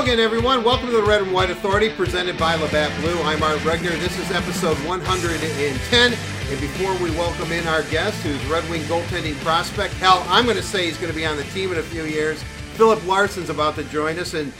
Hello again, everyone. Welcome to the Red and White Authority, presented by Labatt Blue. I'm Art Regner. This is episode 110. And before we welcome in our guest, who's Red Wing goaltending prospect, hell, I'm going to say he's going to be on the team in a few years. Filip Larsson's about to join us, and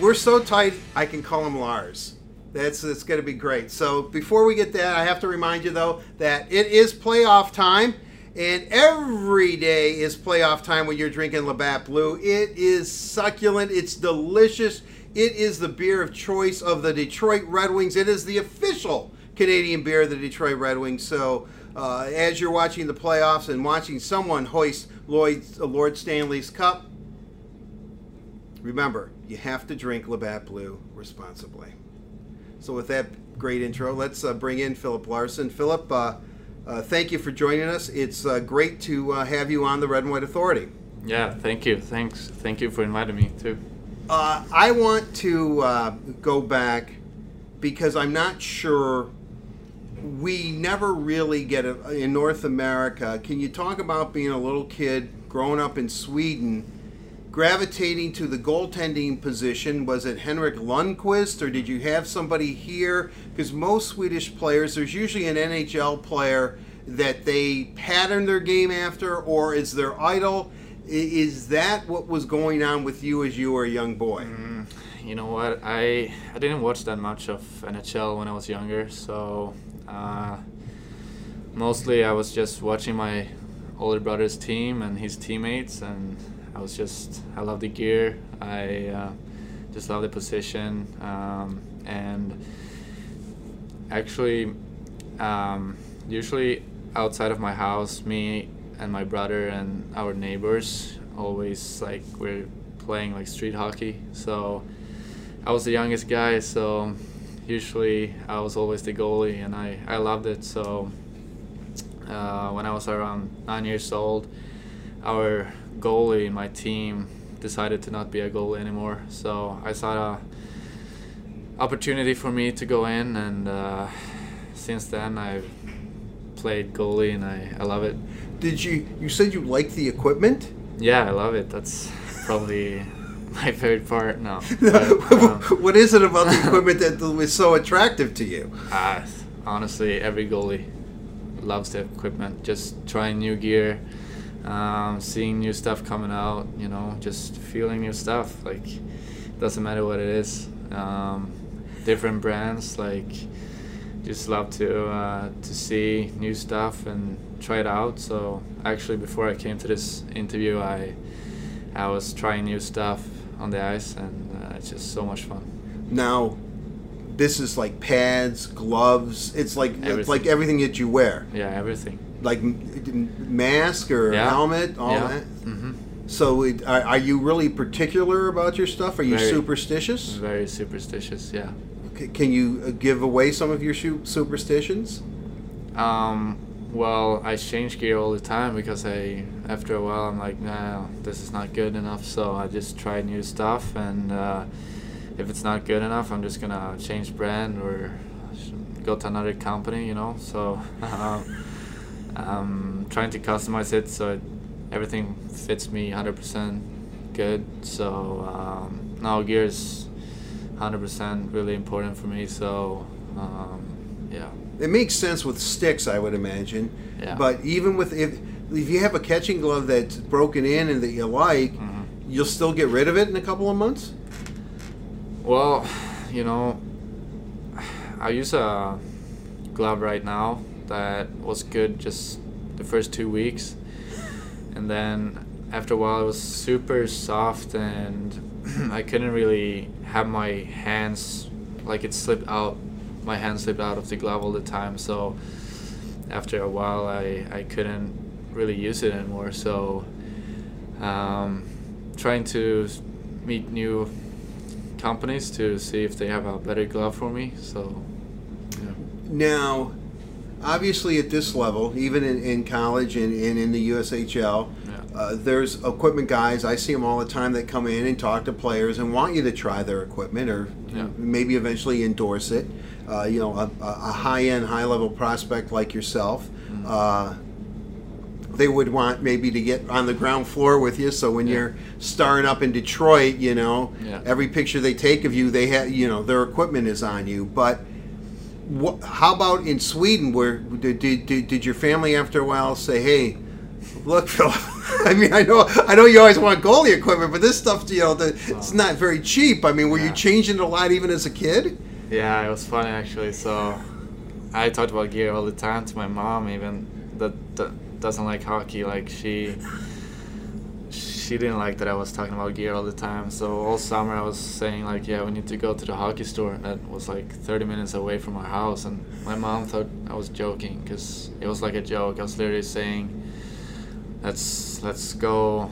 we're so tight, I can call him Lars. That's it's going to be great. So before we get that, I have to remind you though that it is playoff time. And every day is playoff time when you're drinking Labatt Blue. It is succulent. It's delicious. It is the beer of choice of the Detroit Red Wings. It is the official Canadian beer of the Detroit Red Wings. So uh, as you're watching the playoffs and watching someone hoist Lloyd's, uh, Lord Stanley's cup, remember, you have to drink Labatt Blue responsibly. So with that great intro, let's uh, bring in Filip Larsson. Filip, uh, thank you for joining us. It's uh, great to uh, have you on the Red and White Authority. Yeah, thank you. Thanks. Thank you for inviting me too. Uh, I want to uh, go back because I'm not sure we never really get it in North America. Can you talk about being a little kid growing up in Sweden? Gravitating to the goaltending position? Was it Henrik Lundqvist, or did you have somebody here? Because most Swedish players, there's usually an NHL player that they pattern their game after, or is their idol. Is that what was going on with you as you were a young boy? Mm, you know what? I I didn't watch that much of NHL when I was younger, so uh, mostly I was just watching my older brother's team and his teammates and I was just I love the gear. I uh, just love the position um, and actually um, usually outside of my house, me and my brother and our neighbors always like we're playing like street hockey. So I was the youngest guy, so usually I was always the goalie, and I I loved it. So uh, when I was around nine years old, our goalie in my team decided to not be a goalie anymore. So I saw a opportunity for me to go in, and uh, since then I've played goalie, and I, I love it. Did you? You said you like the equipment. Yeah, I love it. That's probably my favorite part now. But, um, what is it about the equipment that was so attractive to you? Uh, honestly, every goalie loves the equipment. Just trying new gear um, seeing new stuff coming out, you know, just feeling new stuff. Like, doesn't matter what it is. Um, different brands, like, just love to uh, to see new stuff and try it out. So actually, before I came to this interview, I I was trying new stuff on the ice, and uh, it's just so much fun. Now, this is like pads, gloves. It's like Everything. it's like everything that you wear. Yeah, everything. Like mask or Yeah. helmet, all yeah. that. hmm So, it, are, are you really particular about your stuff? Are you Very. superstitious? Very superstitious. Yeah. C- Can you uh, give away some of your su- superstitions? Um, well, I change gear all the time because I, after a while, I'm like, nah, this is not good enough. So I just try new stuff, and uh, if it's not good enough, I'm just gonna change brand or go to another company, you know. So um, I'm trying to customize it so it, everything fits me 100% good. So um, now gear is 100% really important for me. So um, yeah. It makes sense with sticks, I would imagine. Yeah. But even with if if you have a catching glove that's broken in and that you like, Mhm. you'll still get rid of it in a couple of months. Well, you know, I use a glove right now that was good just the first two weeks, and then after a while it was super soft and I couldn't really have my hands like it slipped out. My hand slipped out of the glove all the time, so after a while I I couldn't really use it anymore. So um, trying to meet new companies to see if they have a better glove for me. So. Now, obviously, at this level, even in, in college and, and in the USHL, Yeah. uh, there's equipment guys. I see them all the time that come in and talk to players and want you to try their equipment or Yeah. maybe eventually endorse it. Uh, you know, a, a high end, high level prospect like yourself. Mm-hmm. Uh, they would want maybe to get on the ground floor with you. So when Yeah. you're starring up in Detroit, you know, every picture they take of you, they have, you know, their equipment is on you. But what, how about in Sweden, where did, did, did, did your family after a while say, "Hey, look, Filip"? I mean, I know, I know you always want goalie equipment, but this stuff, you know, the, it's not very cheap. I mean, were you changing it a lot even as a kid? Yeah, it was funny actually. So I talked about gear all the time to my mom, even that, that doesn't like hockey. Like she, she didn't like that I was talking about gear all the time. So all summer I was saying like, yeah, we need to go to the hockey store. That was like 30 minutes away from our house. And my mom thought I was joking because it was like a joke. I was literally saying, let's let's go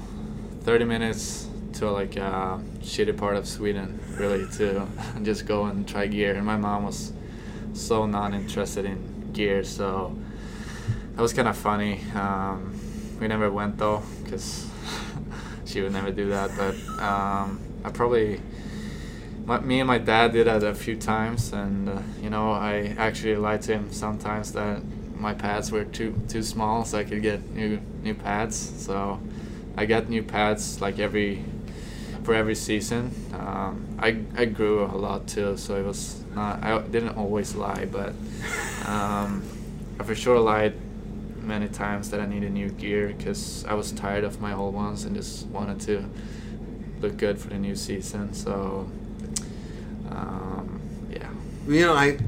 30 minutes to like a shitty part of Sweden, really, to just go and try gear. And my mom was so not interested in gear, so that was kind of funny. Um, we never went though, because she would never do that. But um, I probably, my, me and my dad did that a few times, and uh, you know, I actually lied to him sometimes that my pads were too too small, so I could get new new pads. So I got new pads like every for every season. Um, I I grew a lot too, so it was not. I didn't always lie, but um, I for sure lied many times that I needed new gear because I was tired of my old ones and just wanted to look good for the new season. So um, yeah. You know, I,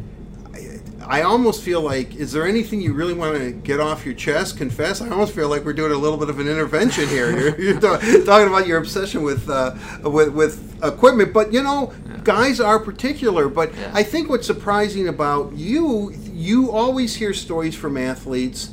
I, I almost feel like, is there anything you really want to get off your chest, confess? I almost feel like we're doing a little bit of an intervention here. You're, you're ta- talking about your obsession with, uh, with, with equipment, but you know, Yeah. guys are particular. But Yeah. I think what's surprising about you, you always hear stories from athletes.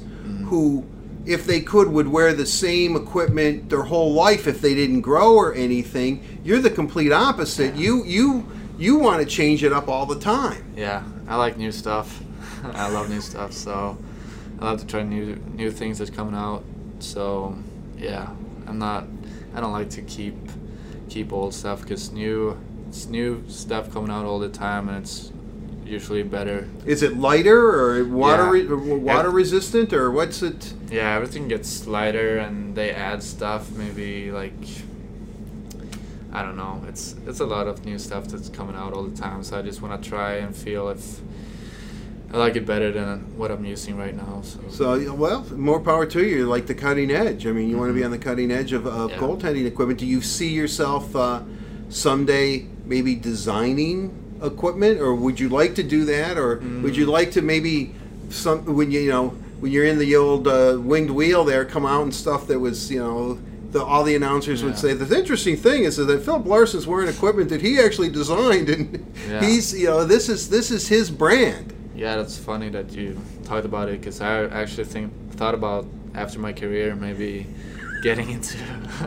Who. If they could, would wear the same equipment their whole life if they didn't grow or anything. You're the complete opposite. Yeah. You you you want to change it up all the time. Yeah, I like new stuff. I love new stuff, so I love to try new new things that's coming out. So yeah, I'm not. I don't like to keep keep old stuff because new it's new stuff coming out all the time, and it's usually better. Is it lighter or water Yeah. re- or water resistant or what's it? Yeah, everything gets lighter, and they add stuff. Maybe like I don't know. It's it's a lot of new stuff that's coming out all the time. So I just want to try and feel if I like it better than what I'm using right now. So, So well, more power to you. You're like the cutting edge. I mean, you want to be on the cutting edge of, of Yeah. goaltending equipment. Do you see yourself uh, someday maybe designing equipment, or would you like to do that, or would you like to maybe some when you you know when you're in the old uh, winged wheel there, come out and stuff that was you know. The, all the announcers would say the interesting thing is that Filip Larsson's wearing equipment that he actually designed, and Yeah. he's you know this is this is his brand. yeah, that's funny that you talked about it because I actually think thought about after my career maybe getting into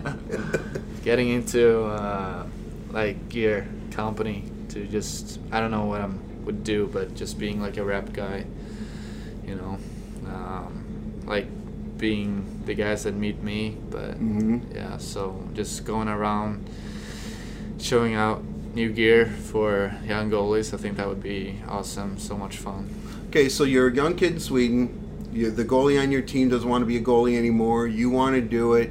getting into uh, like gear company to just I don't know what I would do, but just being like a rap guy, you know, um, like being the guys that meet me, but Mhm. yeah, so just going around showing out new gear for young goalies. I think that would be awesome. So much fun. Okay, so you're a young kid in Sweden. you the goalie on your team doesn't want to be a goalie anymore. You want to do it.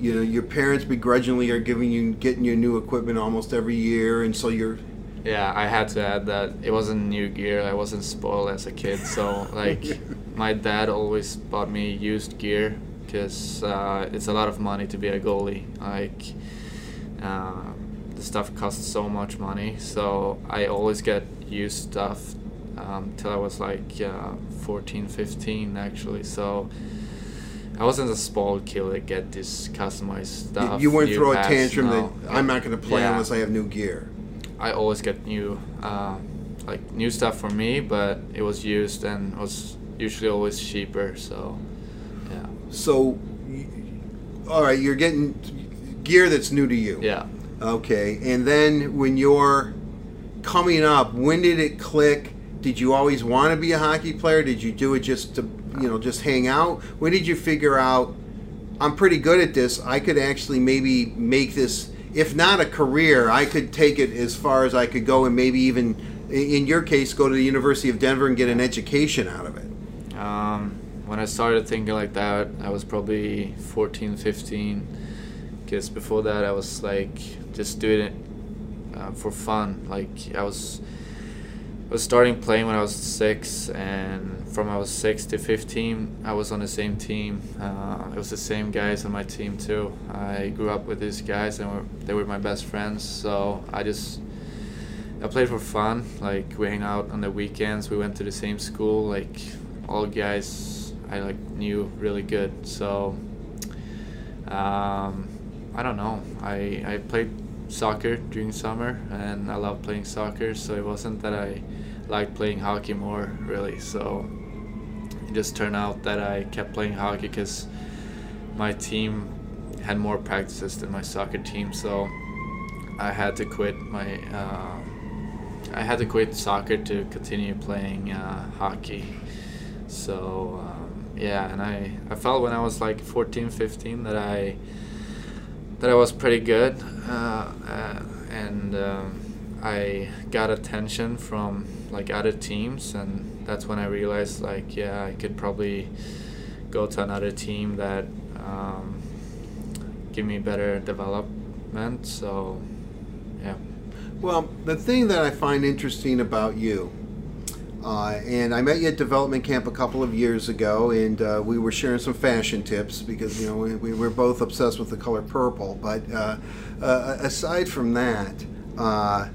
You know, your parents begrudgingly are giving you, getting you new equipment almost every year, and so you're. Yeah, I had to add that it wasn't new gear. I wasn't spoiled as a kid, so like my dad always bought me used gear because uh, it's a lot of money to be a goalie. Like uh, the stuff costs so much money, so I always get used stuff um, till I was like uh, 14, 15 actually. So. I wasn't a spoiled kid to get this customized stuff. you wouldn't throw a tantrum that I'm not going to play Yeah. unless I have new gear. I always get new, uh, like new stuff for me, but it was used and was usually always cheaper. So, yeah, So, all right, you're getting gear that's new to you. yeah. Okay, and then when you're coming up, when did it click? Did you always want to be a hockey player? Did you do it just to, you know, just hang out? When did you figure out I'm pretty good at this? I could actually maybe make this, if not a career, I could take it as far as I could go, and maybe even, in your case, go to the University of Denver and get an education out of it. Um, when I started thinking like that, I was probably 14, 15. Because before that, I was like just doing it uh, for fun. Like I was was starting playing when I was six, and from I was six to 15, I was on the same team. Uh, it was the same guys on my team too. I grew up with these guys, and were, they were my best friends. So I just I played for fun. Like we hang out on the weekends. We went to the same school. Like all guys, I like knew really good. So um, I don't know. I I played soccer during summer, and I love playing soccer. So it wasn't that I liked playing hockey more, really. So it just turned out that I kept playing hockey because my team had more practices than my soccer team. So I had to quit my. Uh, I had to quit soccer to continue playing uh, hockey. So um, yeah, and I, I felt when I was like 14, 15 that I that I was pretty good, uh, uh, and um, I got attention from like other teams, and that's when I realized like yeah I could probably go to another team that um, give me better development. So yeah. Well, the thing that I find interesting about you uh, and I met you at development camp a couple of years ago, and uh, we were sharing some fashion tips because you know we, we were both obsessed with the color purple. But uh, uh aside from that, uh,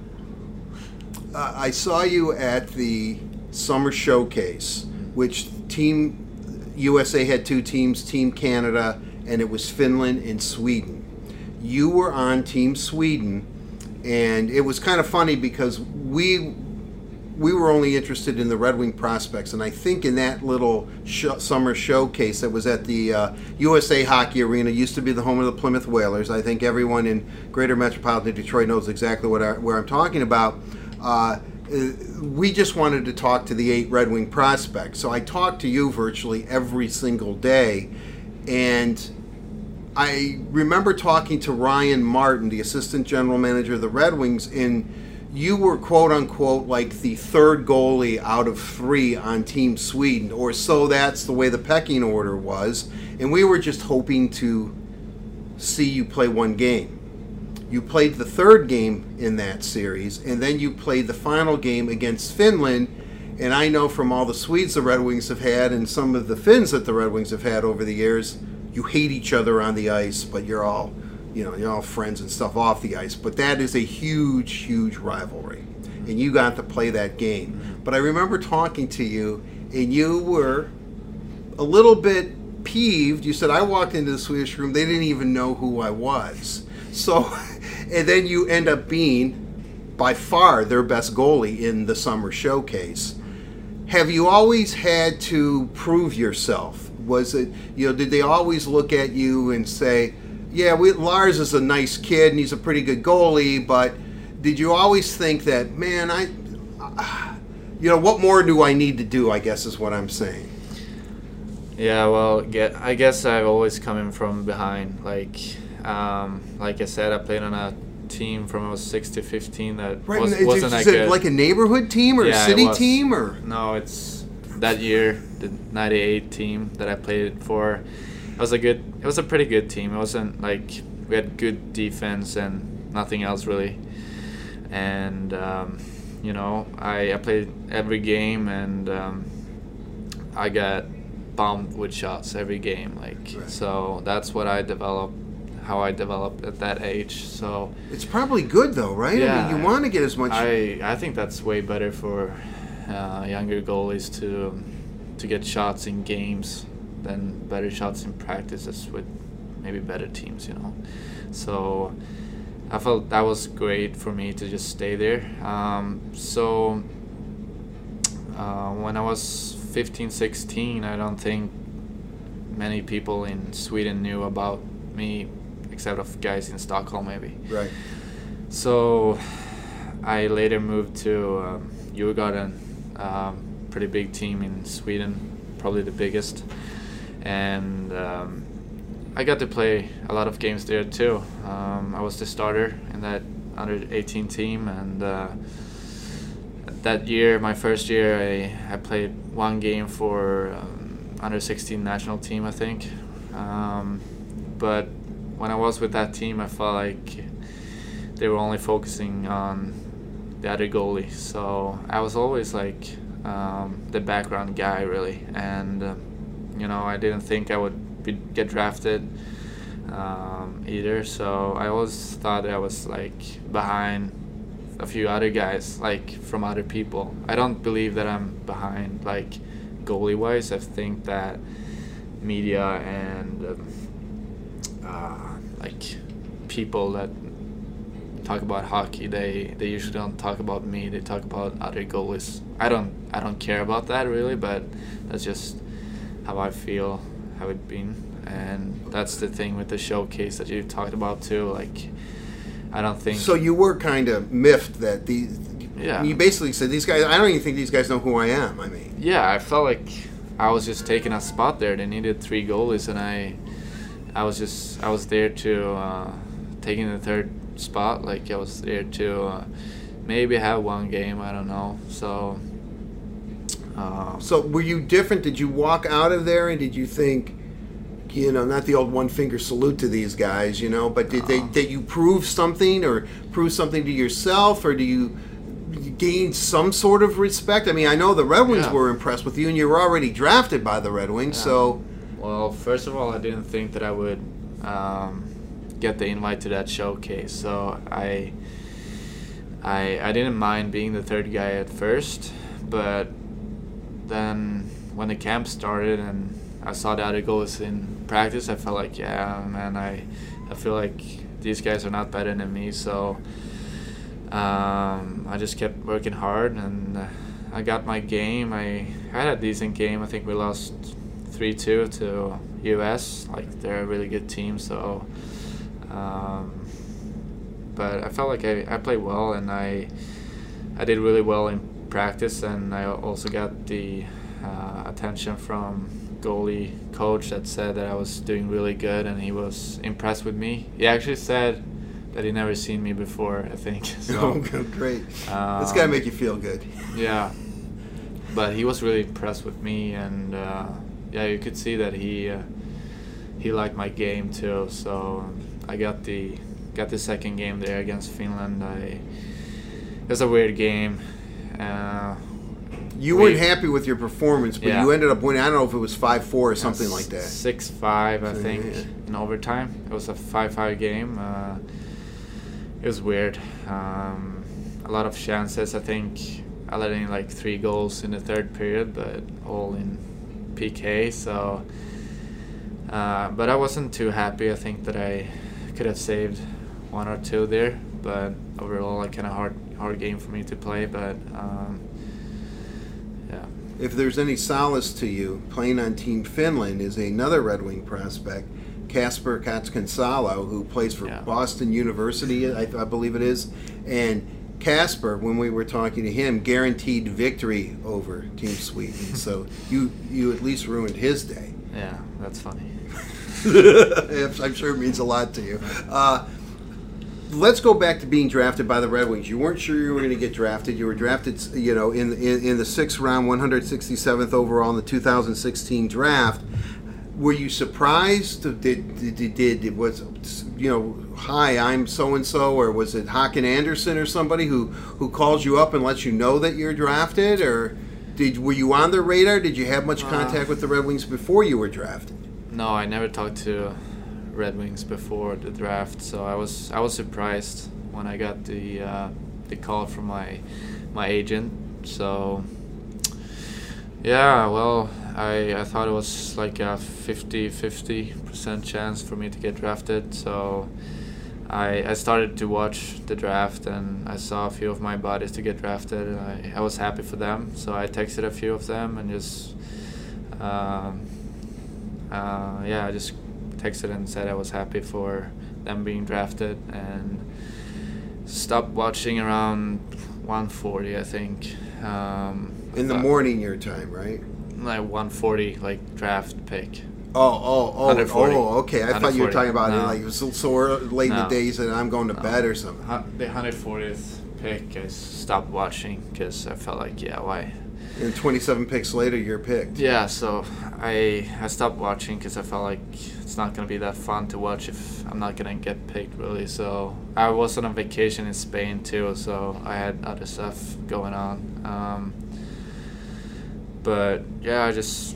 I saw you at the summer showcase, which Team USA had two teams, Team Canada, and it was Finland and Sweden. You were on Team Sweden, and it was kind of funny because we we were only interested in the Red Wing prospects, and I think in that little sh- summer showcase that was at the uh, USA Hockey Arena, used to be the home of the Plymouth Whalers. I think everyone in Greater Metropolitan Detroit knows exactly what I, where I'm talking about. Uh, we just wanted to talk to the eight Red Wing prospects, so I talked to you virtually every single day, and. I remember talking to Ryan Martin, the assistant general manager of the Red Wings, in you were quote unquote like the third goalie out of three on Team Sweden, or so that's the way the pecking order was. And we were just hoping to see you play one game. You played the third game in that series, and then you played the final game against Finland. And I know from all the Swedes the Red Wings have had, and some of the Finns that the Red Wings have had over the years, you hate each other on the ice, but you're all you know, you're all friends and stuff off the ice, but that is a huge, huge rivalry. And you got to play that game. But I remember talking to you, and you were a little bit peeved. You said, I walked into the Swedish room, they didn't even know who I was. So, and then you end up being by far their best goalie in the summer showcase. Have you always had to prove yourself? Was it, you know, did they always look at you and say, yeah, we, Lars is a nice kid and he's a pretty good goalie, but did you always think that, man, I, uh, you know, what more do I need to do? I guess is what I'm saying. Yeah, well, get, I guess I've always come in from behind. Like, um, like I said, I played on a team from I was six to fifteen that right, was, wasn't that good. Like a neighborhood team or yeah, a city team or no? It's that year the '98 team that I played for it was a good it was a pretty good team. It wasn't like we had good defense and nothing else really. And um, you know I, I played every game and um, I got bombed with shots every game like right. so that's what I developed how I developed at that age so. It's probably good though right? Yeah, I mean you want to get as much I, I think that's way better for uh, younger goalies to to get shots in games than better shots in practices with maybe better teams, you know. So I felt that was great for me to just stay there. Um, so uh, when I was 15, 16, I don't think many people in Sweden knew about me, except of guys in Stockholm, maybe. Right. So I later moved to um, Djurgården, um, pretty big team in Sweden, probably the biggest and um, I got to play a lot of games there too. Um, I was the starter in that under 18 team, and uh, that year, my first year, I, I played one game for um, under 16 national team, I think. Um, but when I was with that team, I felt like they were only focusing on the other goalie. So I was always like um, the background guy, really. And, uh, you know, I didn't think I would be, get drafted um, either. So I always thought I was like behind a few other guys, like from other people. I don't believe that I'm behind, like goalie wise. I think that media and um, uh, like people that talk about hockey, they they usually don't talk about me. They talk about other goalies. I don't I don't care about that really, but that's just how I feel, how it been, and that's the thing with the showcase that you talked about too. Like, I don't think. So you were kind of miffed that these. Yeah. You basically said these guys. I don't even think these guys know who I am. I mean. Yeah, I felt like I was just taking a spot there. They needed three goalies, and I, I was just I was there to uh, taking the third spot. Like I was there to uh, maybe have one game. I don't know. So. Uh, So were you different? Did you walk out of there and did you think, you know, not the old one finger salute to these guys, you know, but did they did you prove something or prove something to yourself or do you gain some sort of respect? I mean, I know the Red Wings Yeah. were impressed with you and you were already drafted by the Red Wings, so Well, first of all, I didn't think that I would um, get the invite to that showcase, so I, I, I didn't mind being the third guy at first, but then when the camp started and I saw the other goals in practice, I felt like, yeah, man, I, I feel like these guys are not better than me, so um, I just kept working hard and uh, I got my game. I had a decent game. I think we lost three two to US. Like they're a really good team. So, um, but I felt like I, I played well and I I did really well in practice and I also got the uh, attention from goalie coach that said that I was doing really good and he was impressed with me. He actually said that he never seen me before. I think so. oh, great. Um, It's got to make you feel good. yeah, but he was really impressed with me, and uh, yeah, you could see that he uh, he liked my game too. So I got the got the second game there against Finland. I it was a weird game. Uh, You we- weren't happy with your performance, but Yeah. you ended up winning. I don't know if it was 5 4 or something like that. Six five, I So, think, yeah. in overtime. It was a five five game. Uh, it was weird. Um, a lot of chances. I think I let in like three goals in the third period, but all in PK. So, uh, but I wasn't too happy. I think that I could have saved one or two there, but overall, I kind of hard hard game for me to play. But um, yeah. If there's any solace to you, playing on Team Finland is another Red Wing prospect, Kasper Kotkansalo, who plays for Yeah. Boston University, I, I believe it is. And Kasper, when we were talking to him, guaranteed victory over Team Sweden. so you you at least ruined his day. Yeah, that's funny. I'm sure it means a lot to you. Uh, let's go back to being drafted by the Red Wings. You weren't sure you were going to get drafted. You were drafted, you know, in, in in the sixth round, 167th overall in the 2016 draft. Were you surprised? Did did, did, did was you know, hi, I'm so and so, or was it Hakan Andersson or somebody who who calls you up and lets you know that you're drafted, or did were you on their radar? Did you have much Uh, contact with the Red Wings before you were drafted? No, I never talked to Red Wings before the draft, so I was I was surprised when I got the uh, the call from my my agent. So yeah, well, I I thought it was like a 50-50% chance for me to get drafted. So I I started to watch the draft and I saw a few of my buddies to get drafted and I, I was happy for them. So I texted a few of them and just um, uh, yeah, I just texted and said I was happy for them being drafted and stopped watching around 140, I think. Um, In the morning your time, right? Like 140, like draft pick. Oh, oh, oh, oh, okay. I thought you were talking about it like it was so, so late in the No. days and I'm going to No. bed or something. The 140th pick, I stopped watching because I felt like, yeah, why? And 27 picks later, you're picked. Yeah, so I I stopped watching because I felt like it's not gonna be that fun to watch if I'm not gonna get picked really. So I was on a vacation in Spain too, so I had other stuff going on. Um, but yeah, I just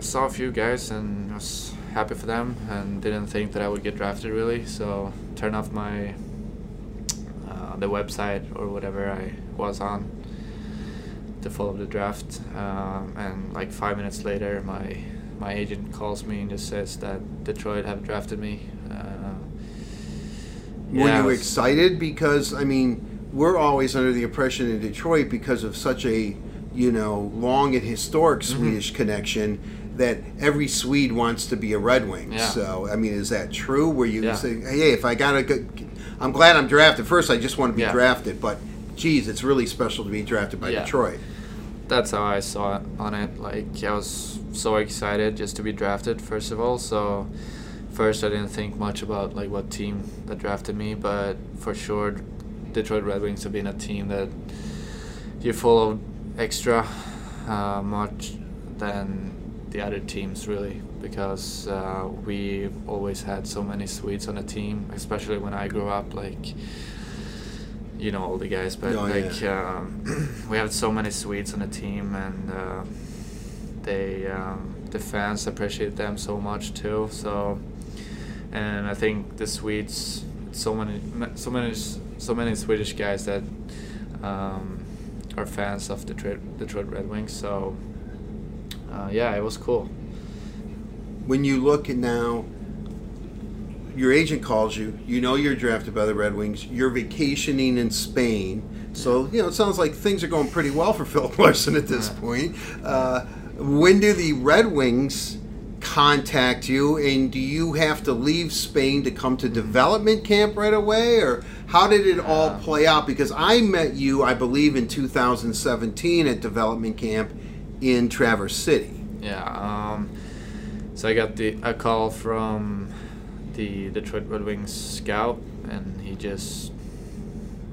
saw a few guys and was happy for them and didn't think that I would get drafted really. So turned off my uh, the website or whatever I was on to follow the draft. Um, and like five minutes later, my my agent calls me and just says that Detroit have drafted me. Uh, Were yeah, you was- excited? Because I mean, we're always under the impression in Detroit because of such a you know long and historic Mm-hmm. Swedish connection that every Swede wants to be a Red Wing. Yeah. So I mean, is that true? Where you Yeah. say, hey, if I got to, go, I'm glad I'm drafted. First, I just want to be drafted, but geez, it's really special to be drafted by Yeah. Detroit. that's how I saw it on it. Like I was so excited just to be drafted first of all. So first I didn't think much about like what team that drafted me, but for sure Detroit Red Wings have been a team that you follow extra uh, much than the other teams really because uh, we always had so many Swedes on the team, especially when I grew up. Like you know all the guys, but Oh, like yeah. um, we have so many Swedes on the team, and uh, they um, the fans appreciate them so much too. So, and I think the Swedes, so many, so many, so many Swedish guys that um, are fans of the Detroit, Detroit Red Wings. So, uh, yeah, it was cool. when you look at now, your agent calls you. You know you're drafted by the Red Wings. You're vacationing in Spain, so you know it sounds like things are going pretty well for Filip Larsson at this point. Uh, when do the Red Wings contact you, and do you have to leave Spain to come to development camp right away, or how did it all play out? Because I met you, I believe, in 2017 at development camp in Traverse City. Yeah. Um, so I got the a call from the Detroit Red Wings scout, and he just.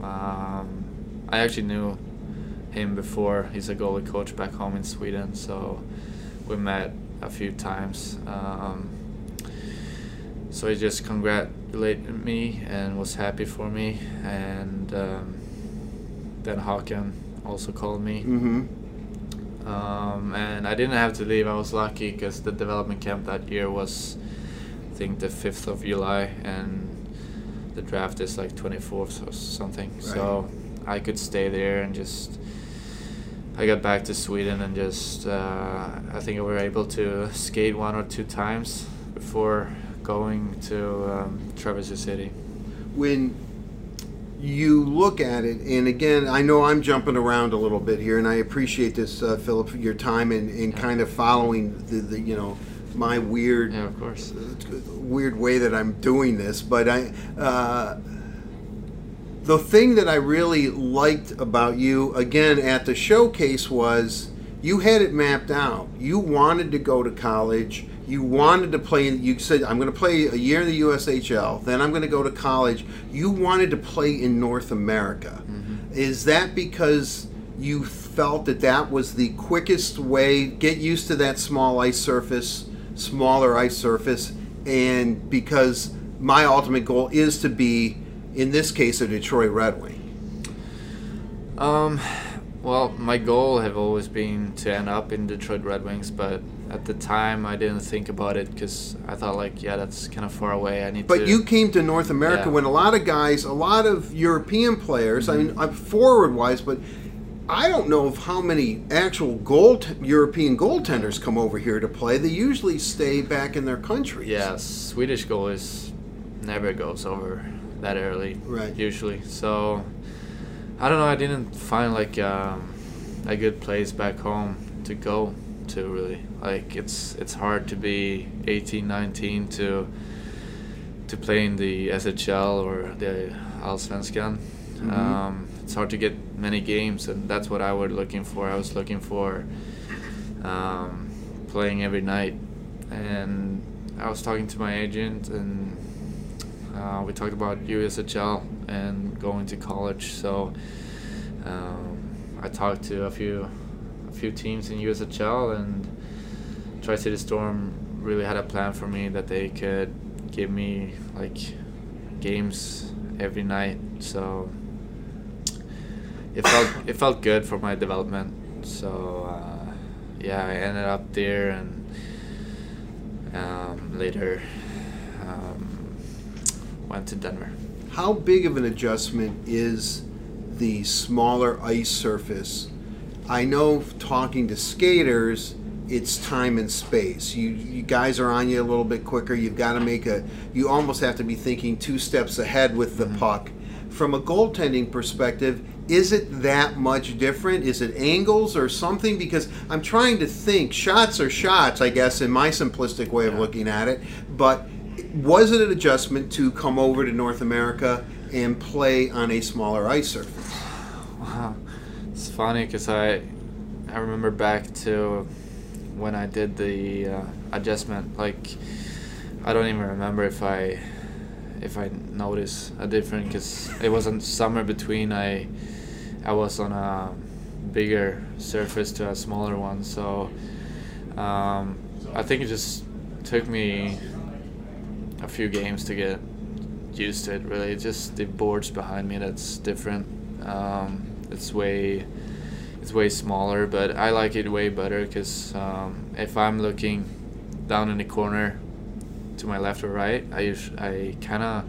Um, I actually knew him before. He's a goalie coach back home in Sweden, so we met a few times. Um, so he just congratulated me and was happy for me, and um, then Hakan also called me. Mm-hmm. Um, and I didn't have to leave. I was lucky because the development camp that year was, think, the 5th of July, and the draft is like 24th or something. Right. So I could stay there and just. I got back to Sweden and just. Uh, I think I were able to skate one or two times before going to um, Traverse City. when you look at it, and again, I know I'm jumping around a little bit here, and I appreciate this, uh, Filip, your time Yeah. kind of following the, the you know my weird Yeah, of course. weird way that I'm doing this, but I. Uh, the thing that I really liked about you again at the showcase was you had it mapped out. You wanted to go to college. You wanted to play. You said, "I'm going to play a year in the USHL. Then I'm going to go to college." You wanted to play in North America. Is that because you felt that that was the quickest way? Get used to that small ice surface, smaller ice surface, and because my ultimate goal is to be, in this case, a Detroit Red Wing. Um, well, my goal have always been to end up in Detroit Red Wings, but at the time I didn't think about it because I thought like, yeah, that's kind of far away. I need But to. you came to North America Yeah. when a lot of guys, a lot of European players, I mean, I'm forward wise, but I don't know of how many actual gold European goaltenders come over here to play. They usually stay back in their countries. Yeah, Swedish goalies never goes over that early. Right. Usually, so I don't know. I didn't find like um, a good place back home to go to really. Like it's it's hard to be 18, 19 to to play in the SHL or the Allsvenskan. Mhm. Um, it's hard to get many games, and that's what I was looking for. I was looking for um, playing every night, and I was talking to my agent, and uh, we talked about USHL and going to college. So um, I talked to a few a few teams in USHL, and Tri City Storm really had a plan for me that they could give me like games every night. So it felt it felt good for my development. So uh, yeah, I ended up there and um, later um, went to Denver. How big of an adjustment is the smaller ice surface? I know talking to skaters, it's time and space. You, you guys are on you a little bit quicker. You've got to make a. You almost have to be thinking two steps ahead with the mm-hmm. puck. From a goaltending perspective, is it that much different? Is it angles or something? Because I'm trying to think. Shots are shots, I guess, in my simplistic way of looking at it. But was it an adjustment to come over to North America and play on a smaller ice surface? Wow, it's funny because I I remember back to when I did the uh, adjustment. Like I don't even remember if I if I noticed a difference because it wasn't summer between I I was on a bigger surface to a smaller one. So um, I think it just took me a few games to get used to it. Really, it's just the boards behind me that's different. Um, it's way it's way smaller, but I like it way better because um, if I'm looking down in the corner to my left or right, I I kind of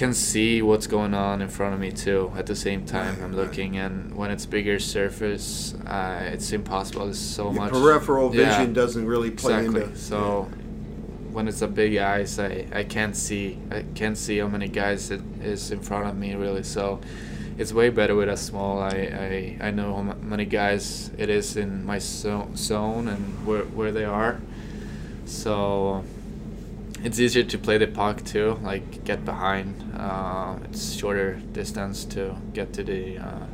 can see what's going on in front of me too at the same time I'm looking and when it's bigger surface uh, it's impossible there's so Your much peripheral vision yeah, doesn't really play exactly. into so yeah. when it's a big ice I, I can't see I can't see how many guys it is in front of me really. So it's way better with a small I, I, I know how many guys it is in my zone and where, where they are. So it's easier to play the puck too, like get behind. Uh, it's shorter distance to get to the uh,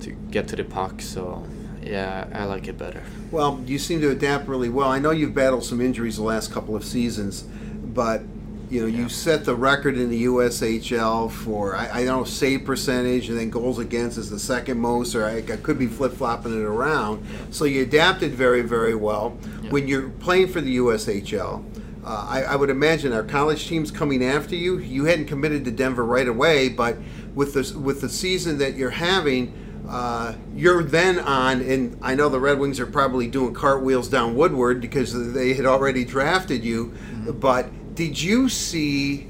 to get to the puck. So yeah, I like it better. Well, you seem to adapt really well. I know you've battled some injuries the last couple of seasons, but you know yeah. you set the record in the USHL for I, I don't know save percentage and then goals against is the second most, or I, I could be flip flopping it around. So you adapted very very well. Yeah. When you're playing for the USHL uh, I, I, would imagine our college teams coming after you. You hadn't committed to Denver right away, but with the with the season that you're having, uh, you're then on. And I know the Red Wings are probably doing cartwheels down Woodward because they had already drafted you. Mm-hmm. But did you see?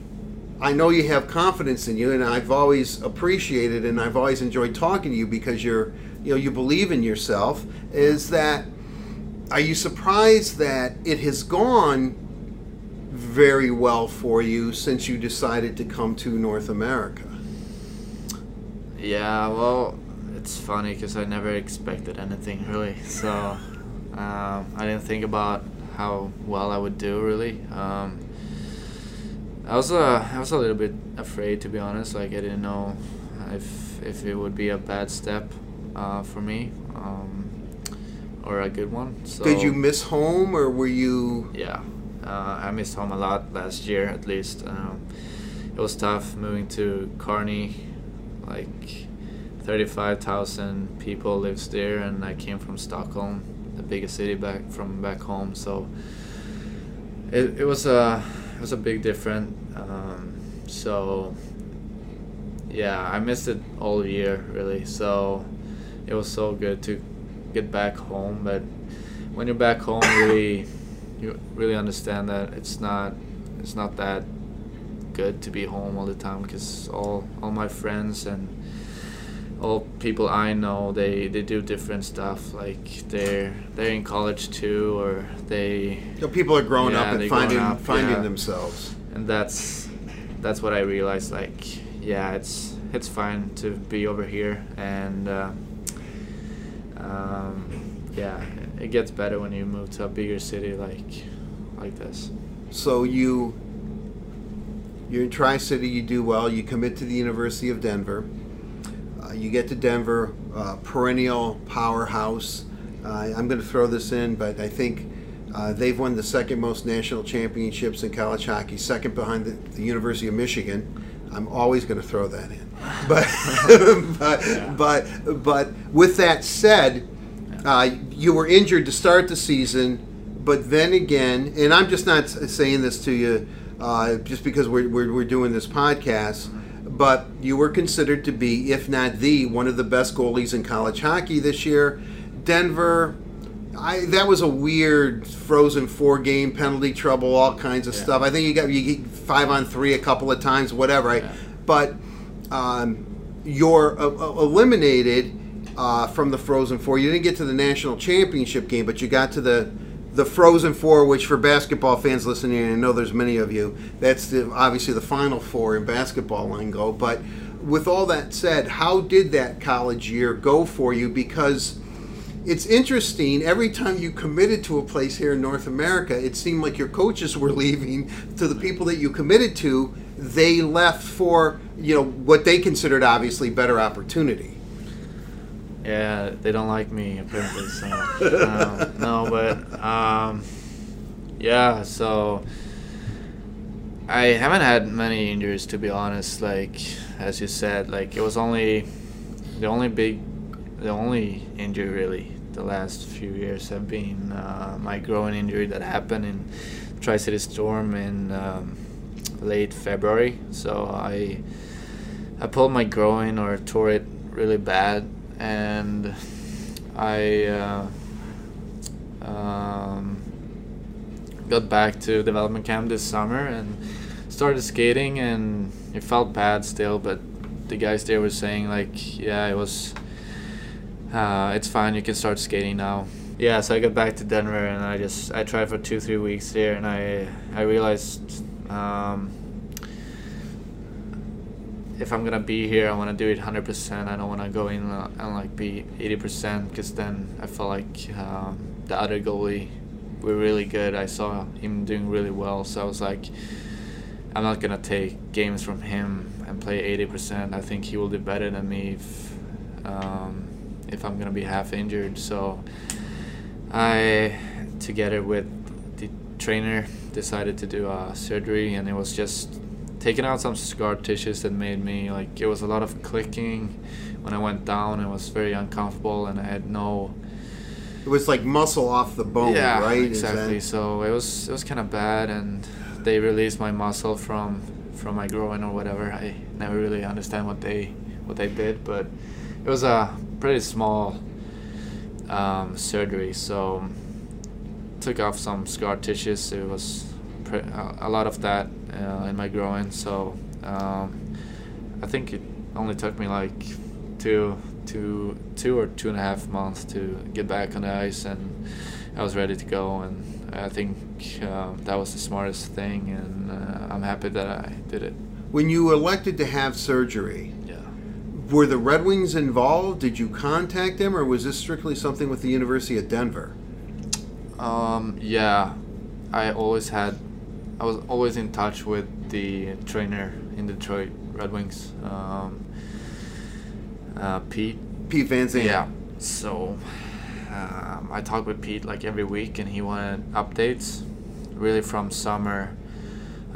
I know you have confidence in you, and I've always appreciated and I've always enjoyed talking to you because you're you know you believe in yourself. Is that are you surprised that it has gone very well for you since you decided to come to North America. Yeah, well, it's funny because I never expected anything really. So um, I didn't think about how well I would do really. Um, I was uh, I was a little bit afraid to be honest. Like I didn't know if if it would be a bad step uh, for me. Um, or a good one. So, Did you miss home, or were you? Yeah, uh, I missed home a lot last year, at least. Um, it was tough moving to Kearney, like 35,000 people lives there, and I came from Stockholm, the biggest city back from back home. So it, it was a it was a big difference. Um, so yeah, I missed it all year really. So it was so good to get back home, but when you're back home, really you really understand that it's not it's not that good to be home all the time because all all my friends and all people I know they they do different stuff like they're they're in college too or they you know, people are growing yeah, up and finding up, finding yeah. themselves and that's that's what I realized like yeah it's it's fine to be over here and uh, um, yeah it gets better when you move to a bigger city like like this. So you you're in Tri City, you do well. You commit to the University of Denver. Uh, you get to Denver, uh, perennial powerhouse. Uh, I'm going to throw this in, but I think uh, they've won the second most national championships in college hockey, second behind the, the University of Michigan. I'm always going to throw that in. But but, Yeah. but but with that said, uh, you were injured to start the season, but then again, and I'm just not saying this to you uh, just because we're, we're, we're doing this podcast, but you were considered to be, if not the, one of the best goalies in college hockey this year. Denver, I that was a weird frozen four game penalty trouble, all kinds of Yeah. stuff. I think you got you get five on three a couple of times, whatever. I, Yeah. but um, you're uh, uh, eliminated uh, from the Frozen Four. You didn't get to the national championship game, but you got to the the Frozen Four, which for basketball fans listening, and I know there's many of you, that's the, obviously the Final Four in basketball lingo. But with all that said, how did that college year go for you? Because it's interesting. Every time you committed to a place here in North America, it seemed like your coaches were leaving. To the people that you committed to, they left for you know what they considered obviously better opportunity. Yeah, they don't like me apparently. So um, no, but um, yeah. So I haven't had many injuries to be honest. Like as you said, like it was only the only big, the only injury really the last few years have been uh, my groin injury that happened in Tri City Storm in um, late February. So I I pulled my groin or tore it really bad, and I uh, um, got back to development camp this summer and started skating, and it felt bad still, but the guys there were saying like, yeah, it was. Uh, it's fine. You can start skating now. Yeah, so I got back to Denver and I just I tried for two three weeks there and I I realized um, if I'm gonna be here, I want to do it 100%. I don't want to go in and like be 80% because then I felt like um, the other goalie were really good. I saw him doing really well, so I was like, I'm not gonna take games from him and play 80%. I think he will do better than me if um, if I'm gonna be half injured. So I, together with the trainer, decided to do a surgery, and it was just taking out some scar tissues that made me like it was a lot of clicking when I went down. It was very uncomfortable, and I had no It was like muscle off the bone, yeah, right? Is that- exactly. So it was it was kind of bad, and they released my muscle from from my groin or whatever. I never really understand what they what they did, but it was a pretty small um, surgery. So took off some scar tissues. It was a, a lot of that uh, in my growing. So um, I think it only took me like two, two, two or two and a half months to get back on the ice, and I was ready to go. And I think um, that was the smartest thing, and uh, I'm happy that I did it. when you elected to have surgery, Yeah. were the Red Wings involved? Did you contact them, or was this strictly something with the University of Denver? Um, yeah, I always had, I was always in touch with the trainer in Detroit Red Wings, um, uh, Pete. Piet Van Zant. Yeah. So um, I talked with Pete like every week, and he wanted updates, really from summer,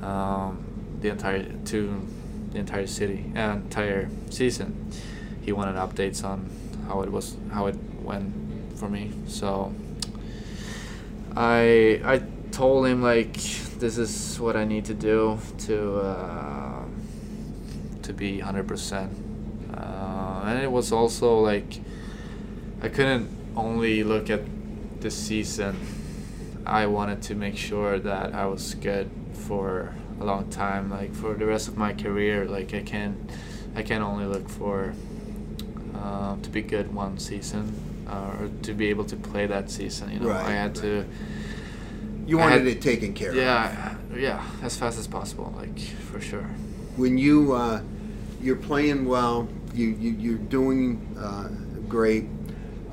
um, the entire to the entire city, uh, entire season. He wanted updates on how it was, how it went for me. So I I told him like this is what I need to do to uh, to be hundred percent, uh, and it was also like I couldn't only look at the season. I wanted to make sure that I was good for a long time, like for the rest of my career. Like I can't I can't only look for uh, to be good one season uh, or to be able to play that season. You know, Right, I had to. You wanted had- it taken care of. Yeah, yeah, as fast as possible, like for sure. when you uh, you're playing well, you, you you're doing uh, great.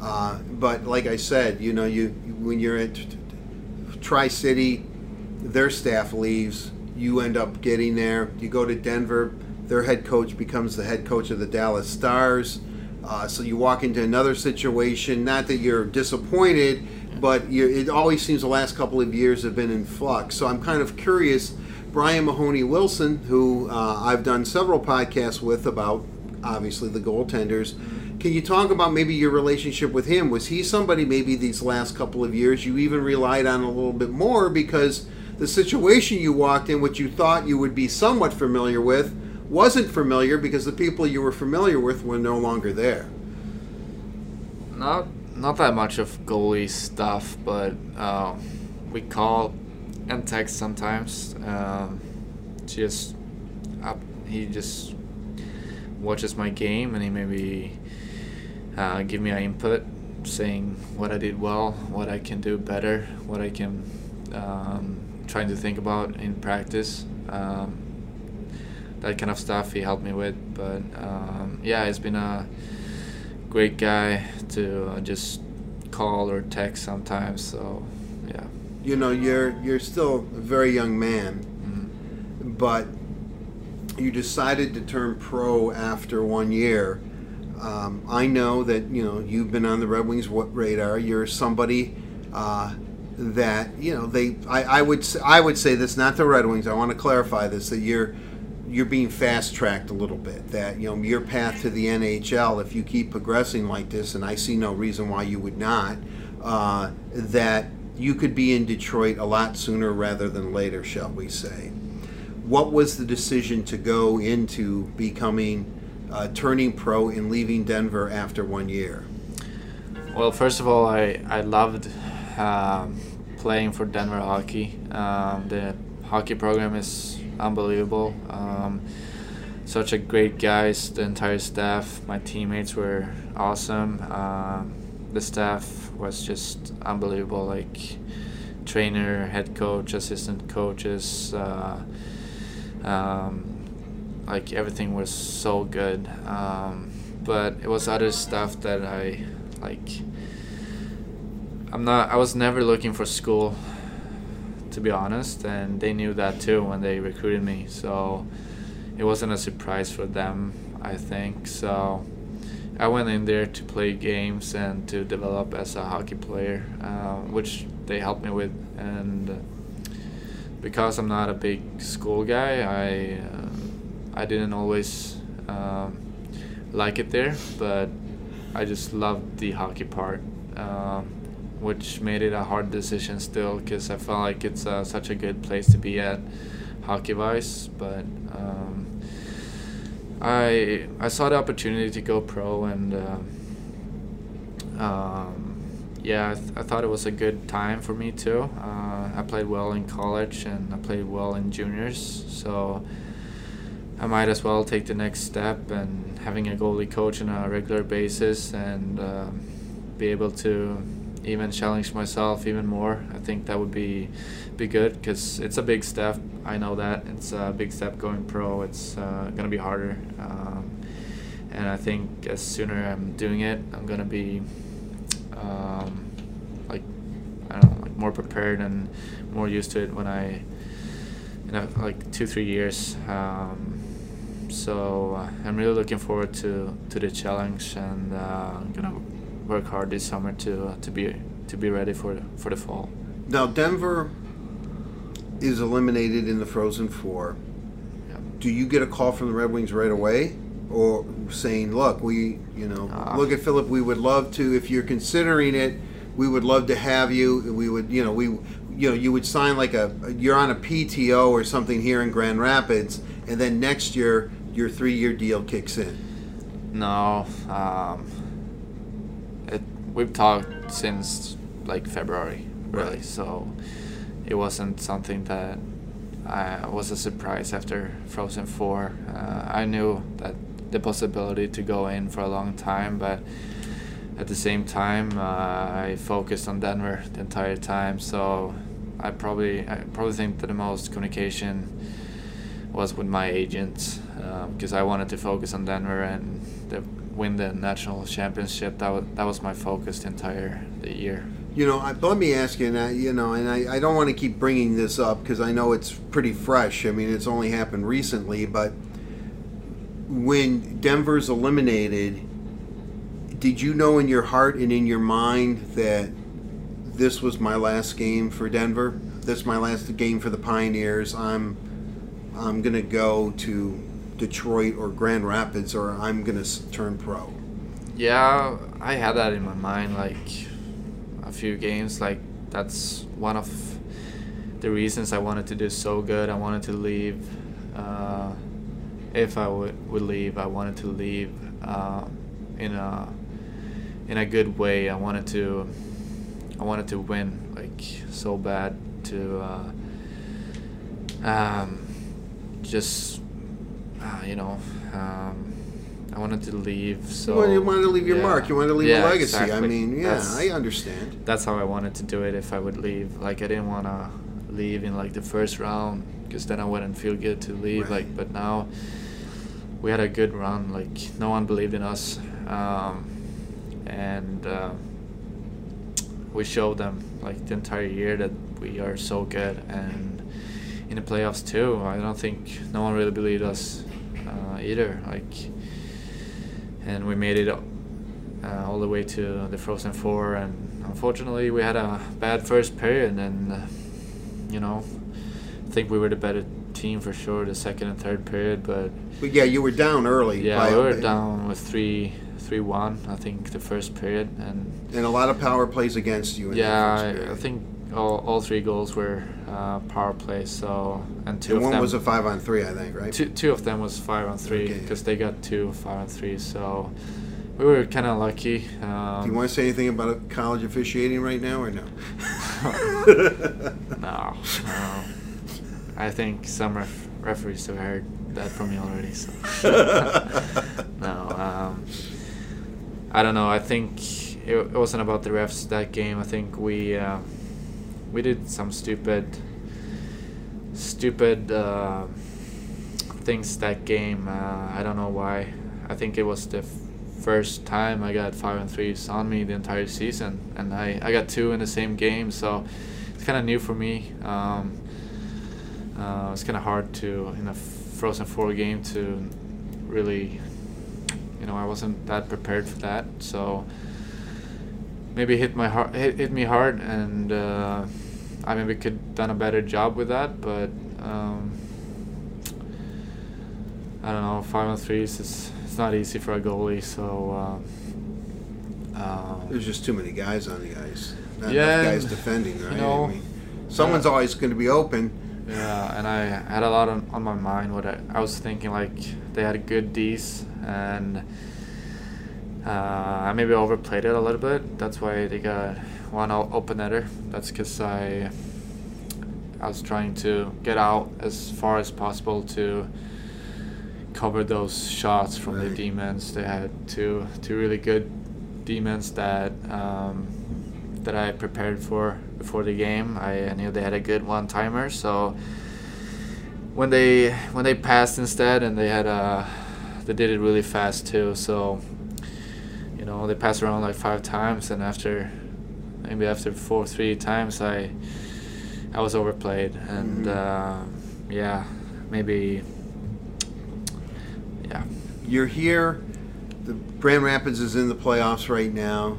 Uh, but like I said, you know, you when you're at Tri City, their staff leaves. You end up getting there. You go to Denver. Their head coach becomes the head coach of the Dallas Stars. Uh, so you walk into another situation. Not that you're disappointed, but you it always seems the last couple of years have been in flux. So I'm kind of curious, Brian Mahoney Wilson, who uh, I've done several podcasts with about obviously the goaltenders. Can you talk about maybe your relationship with him? Was he somebody maybe these last couple of years you even relied on a little bit more because the situation you walked in, which you thought you would be somewhat familiar with, wasn't familiar because the people you were familiar with were no longer there? Not not that much of goalie stuff, but uh, we call and text sometimes. Um, just up, he just watches my game and he maybe uh, give me an input, saying what I did well, what I can do better, what I can um, trying to think about in practice. Um, that kind of stuff he helped me with, but um, yeah, it's been a great guy to uh, just call or text sometimes. So yeah. You know, you're you're still a very young man, Mm-hmm. but you decided to turn pro after one year. Um, I know that you know you've been on the Red Wings radar. You're somebody uh, that you know they. I, I would I would say this not the Red Wings. I want to clarify this that you're you're being fast tracked a little bit. That you know your path to the NHL, if you keep progressing like this, and I see no reason why you would not, uh, that you could be in Detroit a lot sooner rather than later, shall we say? What was the decision to go into becoming uh, turning pro and leaving Denver after one year? Well, first of all, I I loved um, playing for Denver hockey. Um, the hockey program is unbelievable. Um, such a great guys, the entire staff. My teammates were awesome. Um, the staff was just unbelievable. Like trainer, head coach, assistant coaches. Uh, um, like everything was so good. Um, but it was other stuff that I like. I'm not. I was never looking for school, to be honest, and they knew that too when they recruited me. So it wasn't a surprise for them. I think so. I went in there to play games and to develop as a hockey player, uh, which they helped me with. And because I'm not a big school guy, I uh, I didn't always um, like it there, but I just loved the hockey part, um, which made it a hard decision still because I felt like it's uh, such a good place to be at, hockey wise. But um, I I saw the opportunity to go pro and. Um, um, yeah, I, th- I thought it was a good time for me too. Uh, I played well in college and I played well in juniors, so I might as well take the next step and having a goalie coach on a regular basis and uh, be able to even challenge myself even more. I think that would be be good because it's a big step. I know that it's a big step going pro. It's uh, gonna be harder, um, and I think as sooner I'm doing it, I'm gonna be um, like I don't know, like more prepared and more used to it when I in a, like two three years. Um, so uh, I'm really looking forward to, to the challenge and uh, I'm gonna work hard this summer to uh, to be to be ready for the, for the fall. Now Denver is eliminated in the Frozen Four. Yeah. Do you get a call from the Red Wings right away, or saying, "Look, we, you know, Ah. look at Filip. We would love to. If you're considering it, we would love to have you. We would, you know, we, you know, you would sign like a. You're on a PTO or something here in Grand Rapids, and then next year your three-year deal kicks in. No, um, we've talked since like February, really. Right. So it wasn't something that I was a surprise after Frozen Four. Uh, I knew that the possibility to go in for a long time, but at the same time, uh, I focused on Denver the entire time. So I probably I probably think that the most communication was with my agents because I wanted to focus on Denver and the, win the national championship. That was that was my focus the entire the year. You know, I, let me ask you, and I, you know, and I, I don't want to keep bringing this up because I know it's pretty fresh. I mean, it's only happened recently, but when Denver's eliminated, did you know in your heart and in your mind that this was my last game for Denver? This is my last game for the Pioneers. I'm I'm to go to Detroit or Grand Rapids or I'm going to turn pro? Yeah, I had that in my mind like a few games. Like that's one of the reasons I wanted to do so good. I wanted to leave. Uh, if I would would leave, I wanted to leave uh, in a in a good way. I wanted to I wanted to win like so bad to uh, um, just uh, you know. Um, I wanted to leave. So you wanted, you wanted to leave your yeah. mark. You wanted to leave Yeah, a legacy. I mean, yeah, That's- I understand. that's how I wanted to do it if I would leave. Like I didn't want to leave in like the first round because then I wouldn't feel good to leave. Right. Like, but now we had a good run. Like no one believed in us, um, and uh, we showed them like the entire year that we are so good. And in the playoffs too, I don't think no one really believed us uh, either. Like, and we made it uh, all the way to the Frozen Four, and unfortunately we had a bad first period, and uh, you know, I think we were the better team for sure the second and third period, but But yeah, you were down early. yeah, we were down with three three one, I think the first period, and And a lot of power plays against you. In yeah, I. I think all, all three goals were uh, power plays. So and two And of one them was a five on three, I think, right? two, two of them was five on three Okay. because they got two five on three. So we were kind of lucky. Um, Do you want to say anything about college officiating right now, or no? No, no. I think some ref- referees have heard that from me already. So no, um, I don't know. I think it, it wasn't about the refs that game. I think we uh, we did some stupid, stupid uh, things that game. Uh, I don't know why. I think it was the first time I got five and threes on me the entire season, and I, I got two in the same game. So it's kind of new for me. Um, uh, it's kind of hard to in a Frozen Four game to really, you know, I wasn't that prepared for that. So maybe hit my heart, hit, hit me hard, and uh, I maybe could done a better job with that. But um, I don't know, five on threes is it's not easy for a goalie. So. Uh, uh, There's just too many guys on the ice. Not Yeah, guys defending, right? you know, I mean, someone's uh, always going to be open. Yeah, and I had a lot on, on my mind. What I, I was thinking, like they had good D's, and I maybe overplayed it a little bit. That's why they got one open netter. That's because I I was trying to get out as far as possible to cover those shots from Right. the D-men. They had two two really good D-men that um, that I prepared for before the game. I, knew they had a good one timer, so when they when they passed instead and they had uh they did it really fast too. So know they passed around like five times, and after maybe after four three times I I was overplayed, and Mhm. uh, yeah maybe yeah You're here. The Grand Rapids is in the playoffs right now.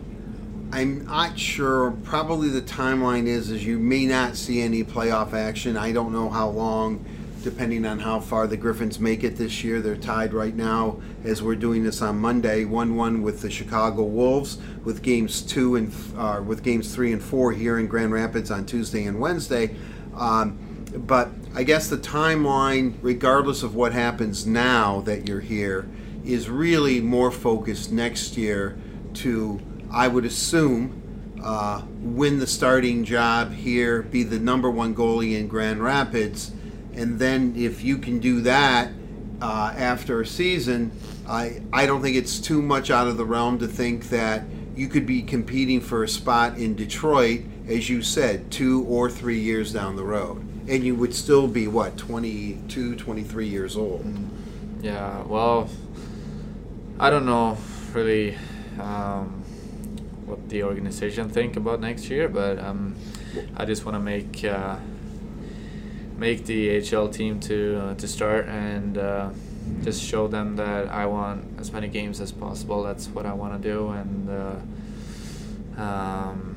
I'm not sure. Probably the timeline is is you may not see any playoff action. I don't know how long, depending on how far the Griffins make it this year. They're tied right now as we're doing this on Monday, one-one with the Chicago Wolves, with games two and uh, with games three and four here in Grand Rapids on Tuesday and Wednesday. Um, but I guess the timeline, regardless of what happens now that you're here, is really more focused next year to, I would assume, uh, win the starting job here, be the number one goalie in Grand Rapids, and then if you can do that uh, after a season, I I don't think it's too much out of the realm to think that you could be competing for a spot in Detroit, as you said, two or three years down the road. And you would still be, what, 22, 23 years old? Yeah, well, I don't know really um, what the organization think about next year, but um, I just want to make uh, make the HL team to uh, to start and uh, just show them that I want as many games as possible. That's what I want to do, and uh, um,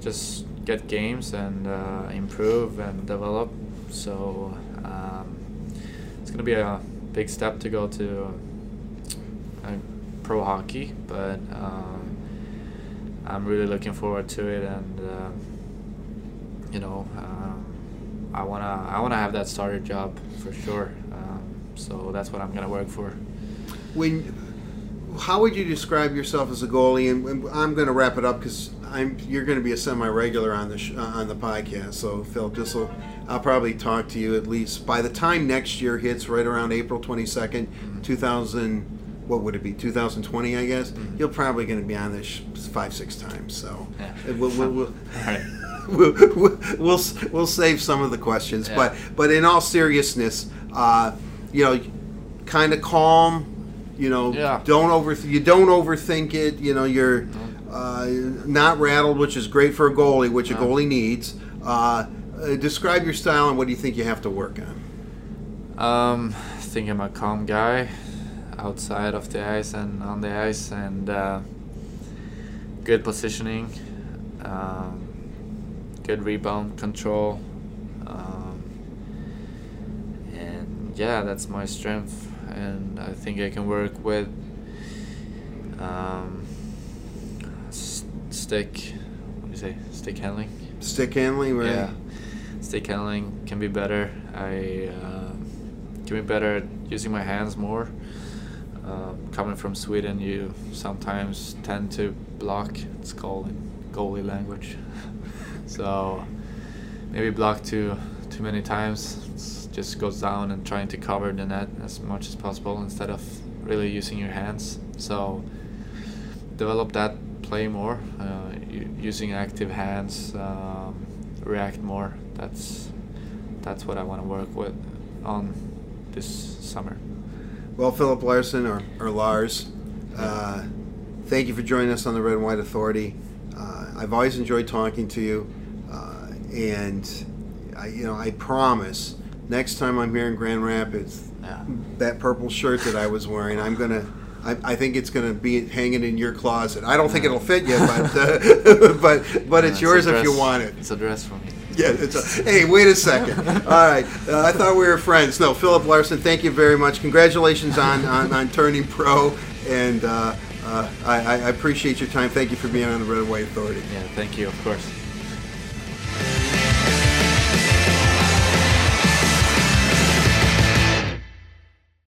just get games and uh, improve and develop. So Um, it's gonna be a big step to go to uh, pro hockey, but um, I'm really looking forward to it, and uh, you know, uh, I wanna I wanna have that starter job for sure. Um, so that's what I'm gonna work for. When, how would you describe yourself as a goalie? And, and I'm going to wrap it up because I'm you're going to be a semi-regular on the sh- uh, on the podcast. So Phil, this will I'll probably talk to you at least by the time next year hits, right around April 22nd, Mm-hmm. 2000. What would it be? 2020, I guess. Mhm. You're probably going to be on this five, six times. So Yeah. we'll, we'll, we'll, All right. we'll, we'll, we'll, save some of the questions, Yeah. but but in all seriousness, uh, you know, kind of calm. You know, Yeah. don't over you don't overthink it. You know, you're uh, not rattled, which is great for a goalie, which a goalie needs. Uh, uh, describe your style and what do you think you have to work on. Um, I think I'm a calm guy outside of the ice and on the ice, and uh, good positioning, um, good rebound control, um, and yeah, that's my strength. And I think I can work with um, stick. What do you say? Stick handling. Stick handling, right? Yeah, stick handling can be better. I uh, can be better at using my hands more. Uh, coming from Sweden, you sometimes tend to block. It's called in goalie language. so maybe block too too many times. It's just goes down and trying to cover the net as much as possible instead of really using your hands. So develop that play more, uh, using active hands, um, react more. That's that's what I want to work with on this summer. Well, Filip Larsson or, or Lars, uh, thank you for joining us on the Red and White Authority. Uh, I've always enjoyed talking to you, and I, you know, I promise next time I'm here in Grand Rapids, Yeah. that purple shirt that I was wearing, I'm gonna. I, I think it's going to be hanging in your closet. I don't think it'll fit you, but uh, but but it's Uh, yours if you want it. It's a dress for me. Yeah, it's a, hey, wait a second. All right, uh, I thought we were friends. No, Filip Larsson, thank you very much. Congratulations on, on, on turning pro, and uh, uh, I, I appreciate your time. Thank you for being on the Red and White Authority. Yeah, thank you, of course.